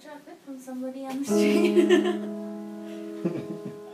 chocolate from somebody on the street.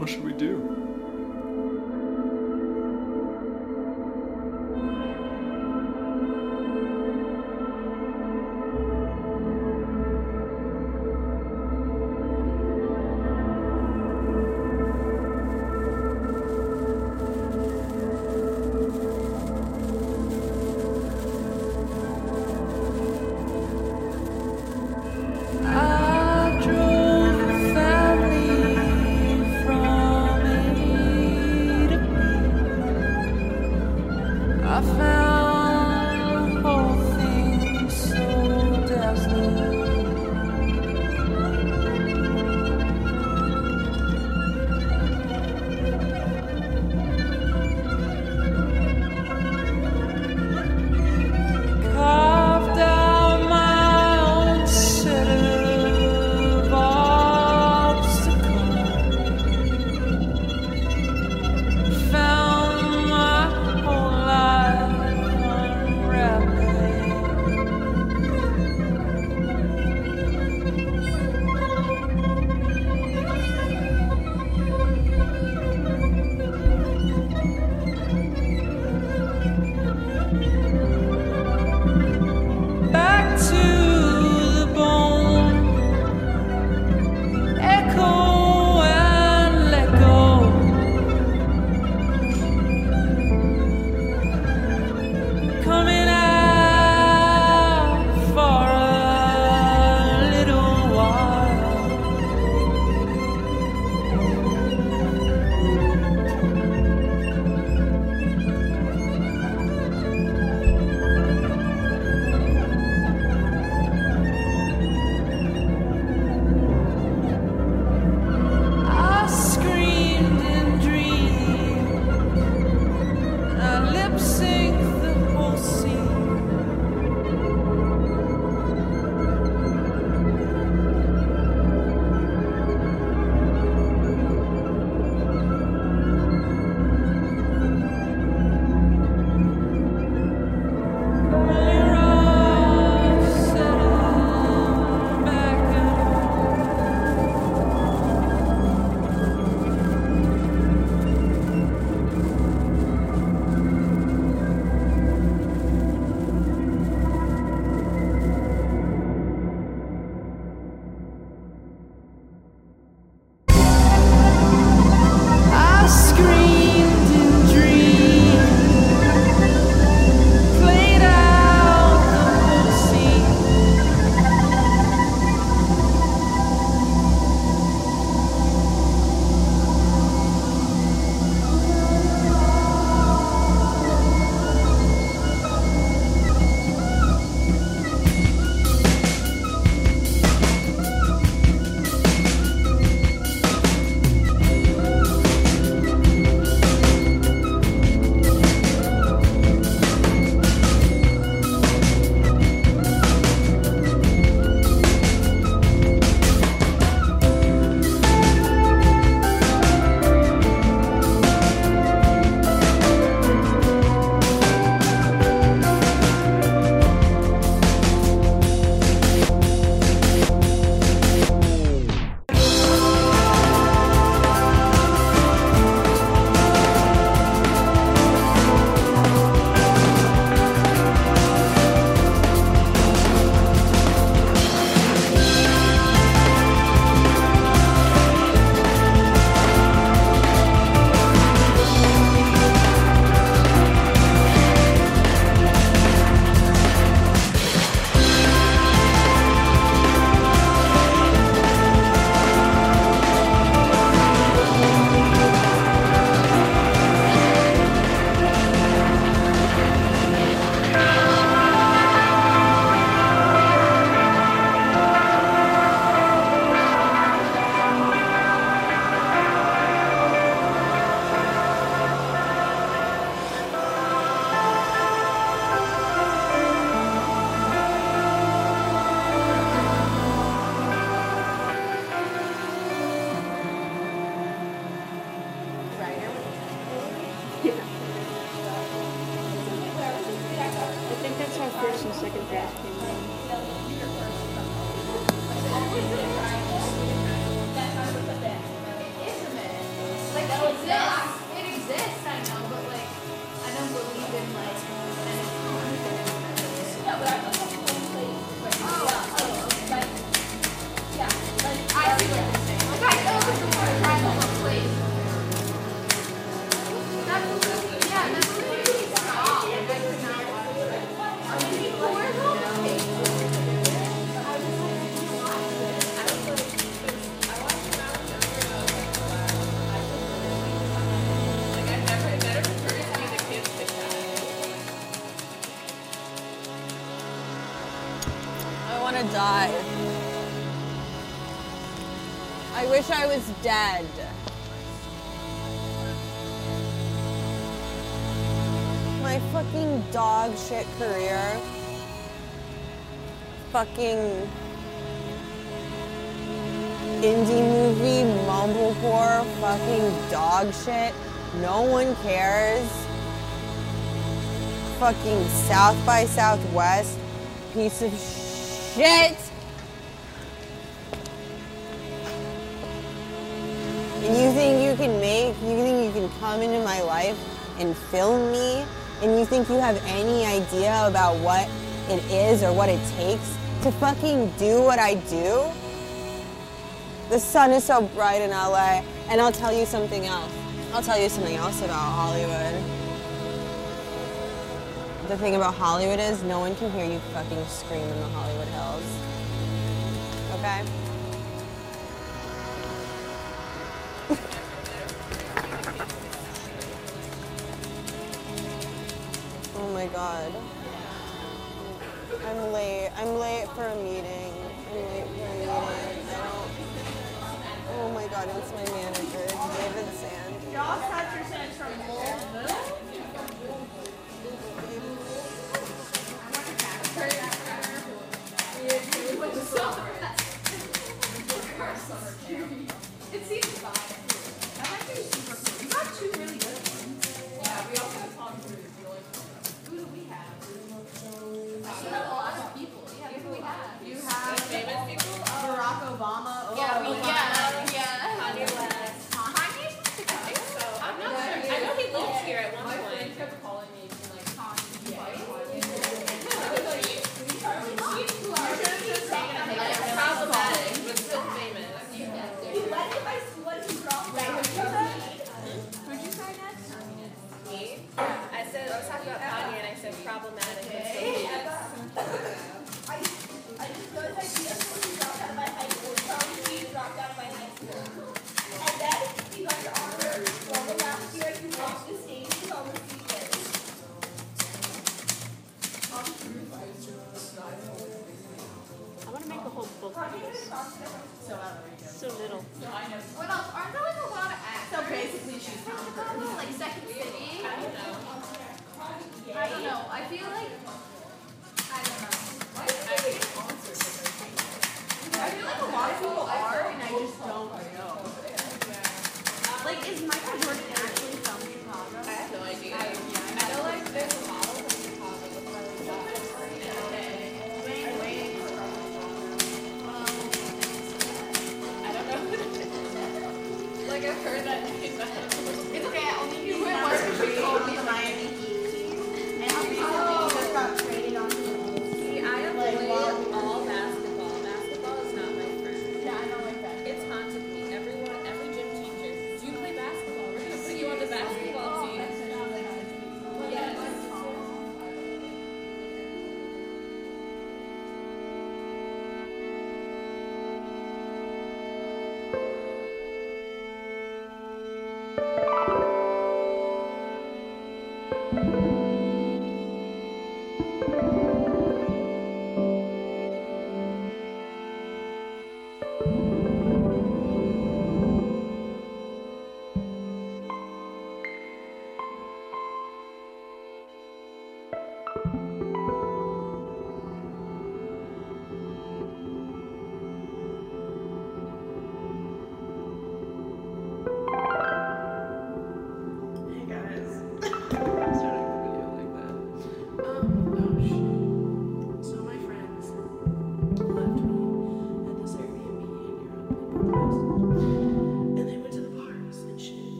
What should we do? Wish I was dead. My fucking dog shit career. Fucking indie movie, mumblecore, fucking dog shit. No one cares. Fucking South by Southwest piece of shit. Come into my life and film me, and you think you have any idea about what it is or what it takes to fucking do what I do? The sun is so bright in LA, and I'll tell you something else. I'll tell you something else about Hollywood. The thing about Hollywood is no one can hear you fucking scream in the Hollywood Hills. Okay? My god. I'm late. I'm late for a meeting. I'm late for a meeting. Oh my god, it's my manager, David Sand. Y'all from? It So little. What else? Aren't there like a lot of actors? So basically, she's Chicago, like Second City. I don't know. I don't know. I feel like I don't know. I feel like a lot of people are, and I just don't know. Like, is Michael Jordan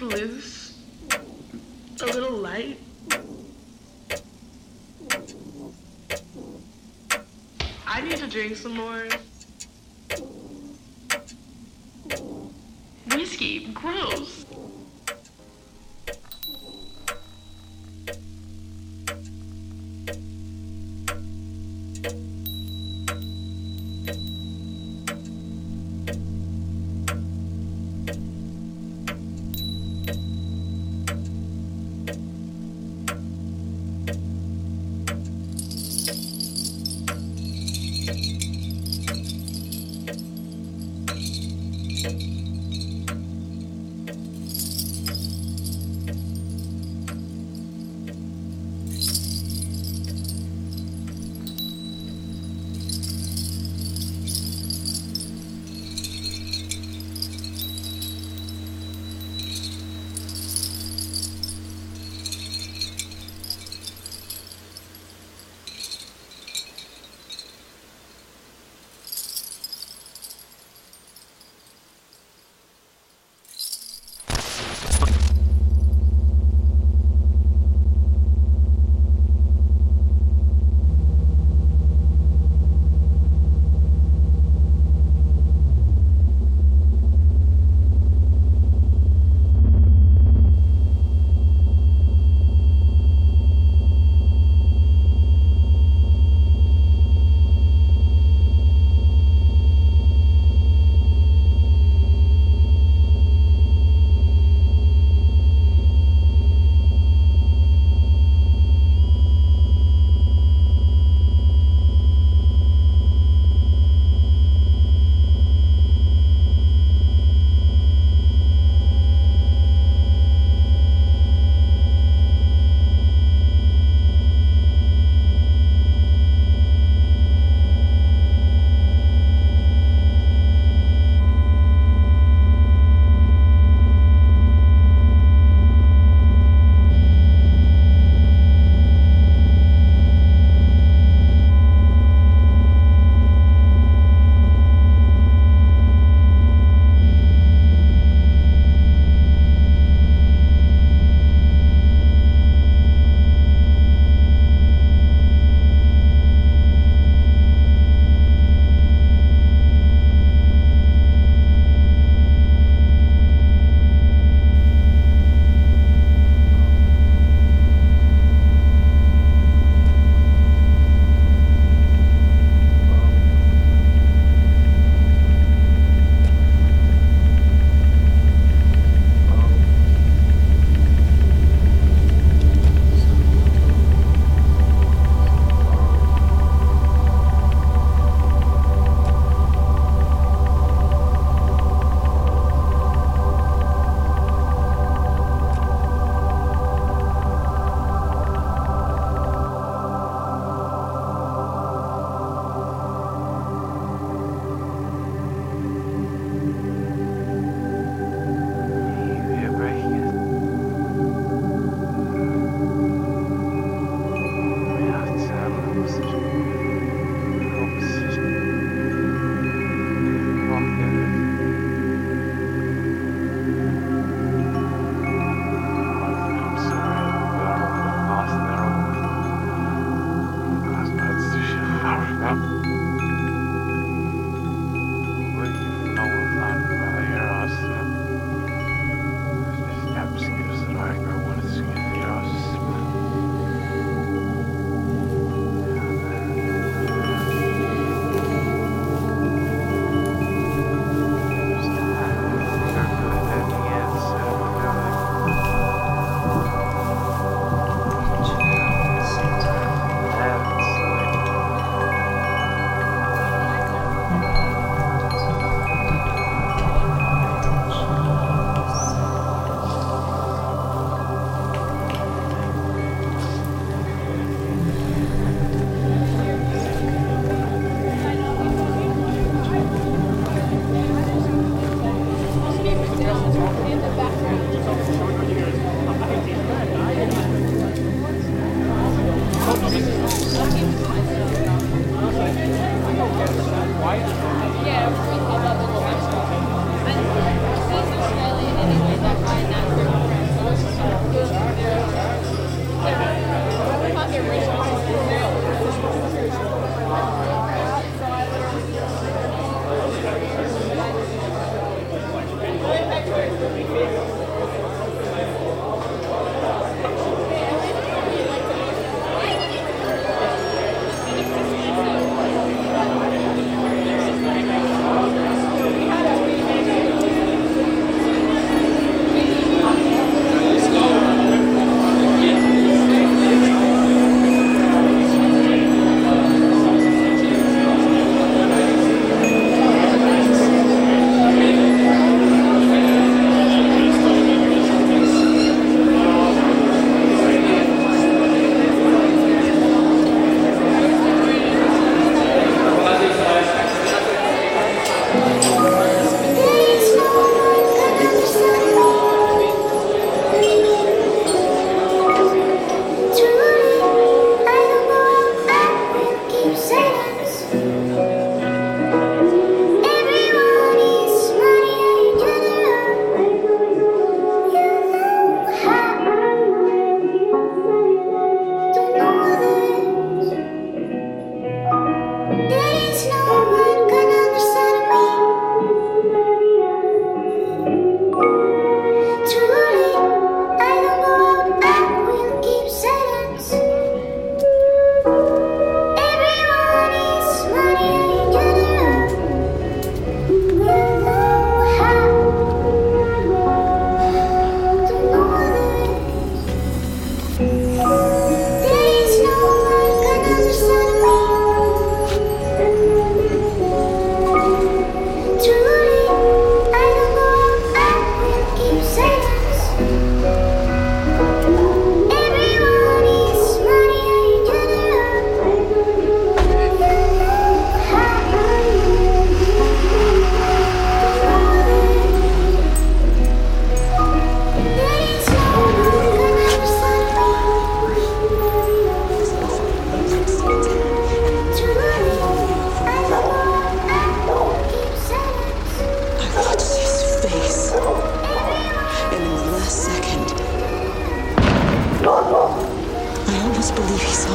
like A little light? I need to drink some more.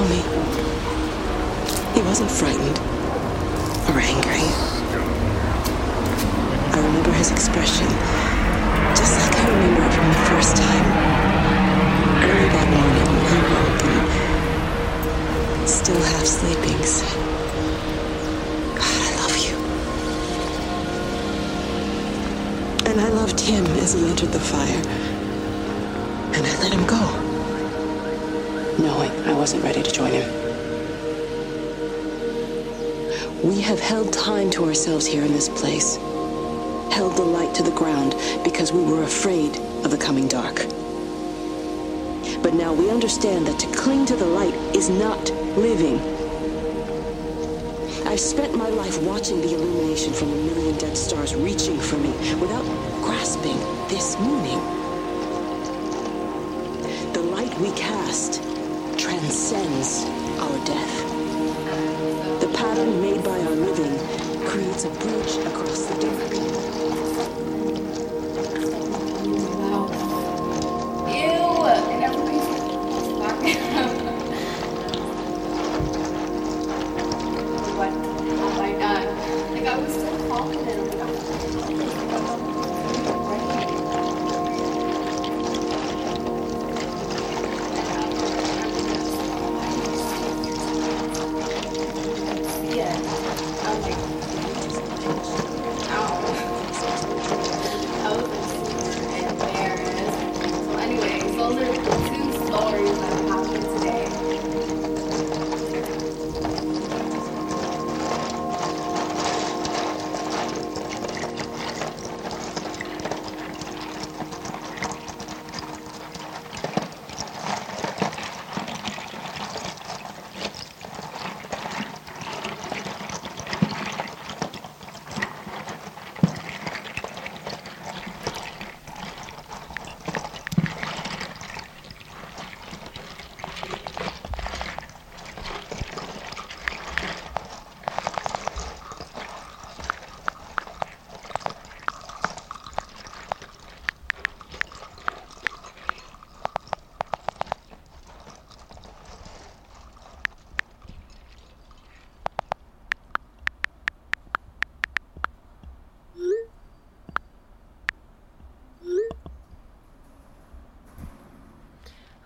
Me. He wasn't frightened or angry. I remember his expression, just like I remember it from the first time. Early that morning when he woke and, still half sleeping, said, God, I love you. And I loved him as he entered the fire. And I let him go, knowing I wasn't ready to join him. We have held time to ourselves here in this place, held the light to the ground because we were afraid of the coming dark. But now we understand that to cling to the light is not living. I've spent my life watching the illumination from a million dead stars reaching for me without grasping this meaning. The light we cast transcends our death. The pattern made by our living creates a bridge across the dark.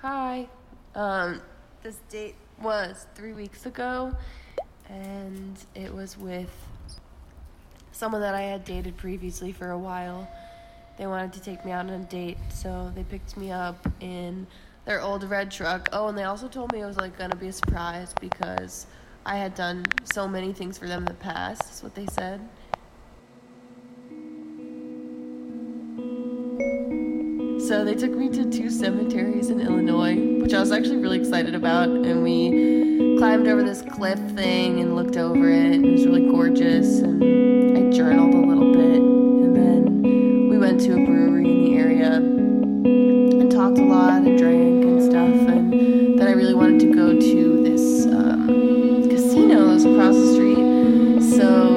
Hi. Um, this date was three weeks ago, and it was with someone that I had dated previously for a while. They wanted to take me out on a date, so they picked me up in their old red truck. Oh, and they also told me it was like gonna be a surprise because I had done so many things for them in the past. That's what they said. So they took me to two cemeteries in Illinois, which I was actually really excited about. And we climbed over this cliff thing and looked over it. And it was really gorgeous. And I journaled a little bit. And then we went to a brewery in the area and talked a lot and drank and stuff. And then I really wanted to go to this um, casino across the street. So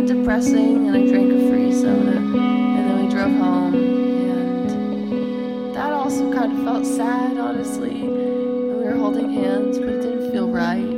of depressing and I drank a free soda and then we drove home and that also kind of felt sad honestly. And we were holding hands but it didn't feel right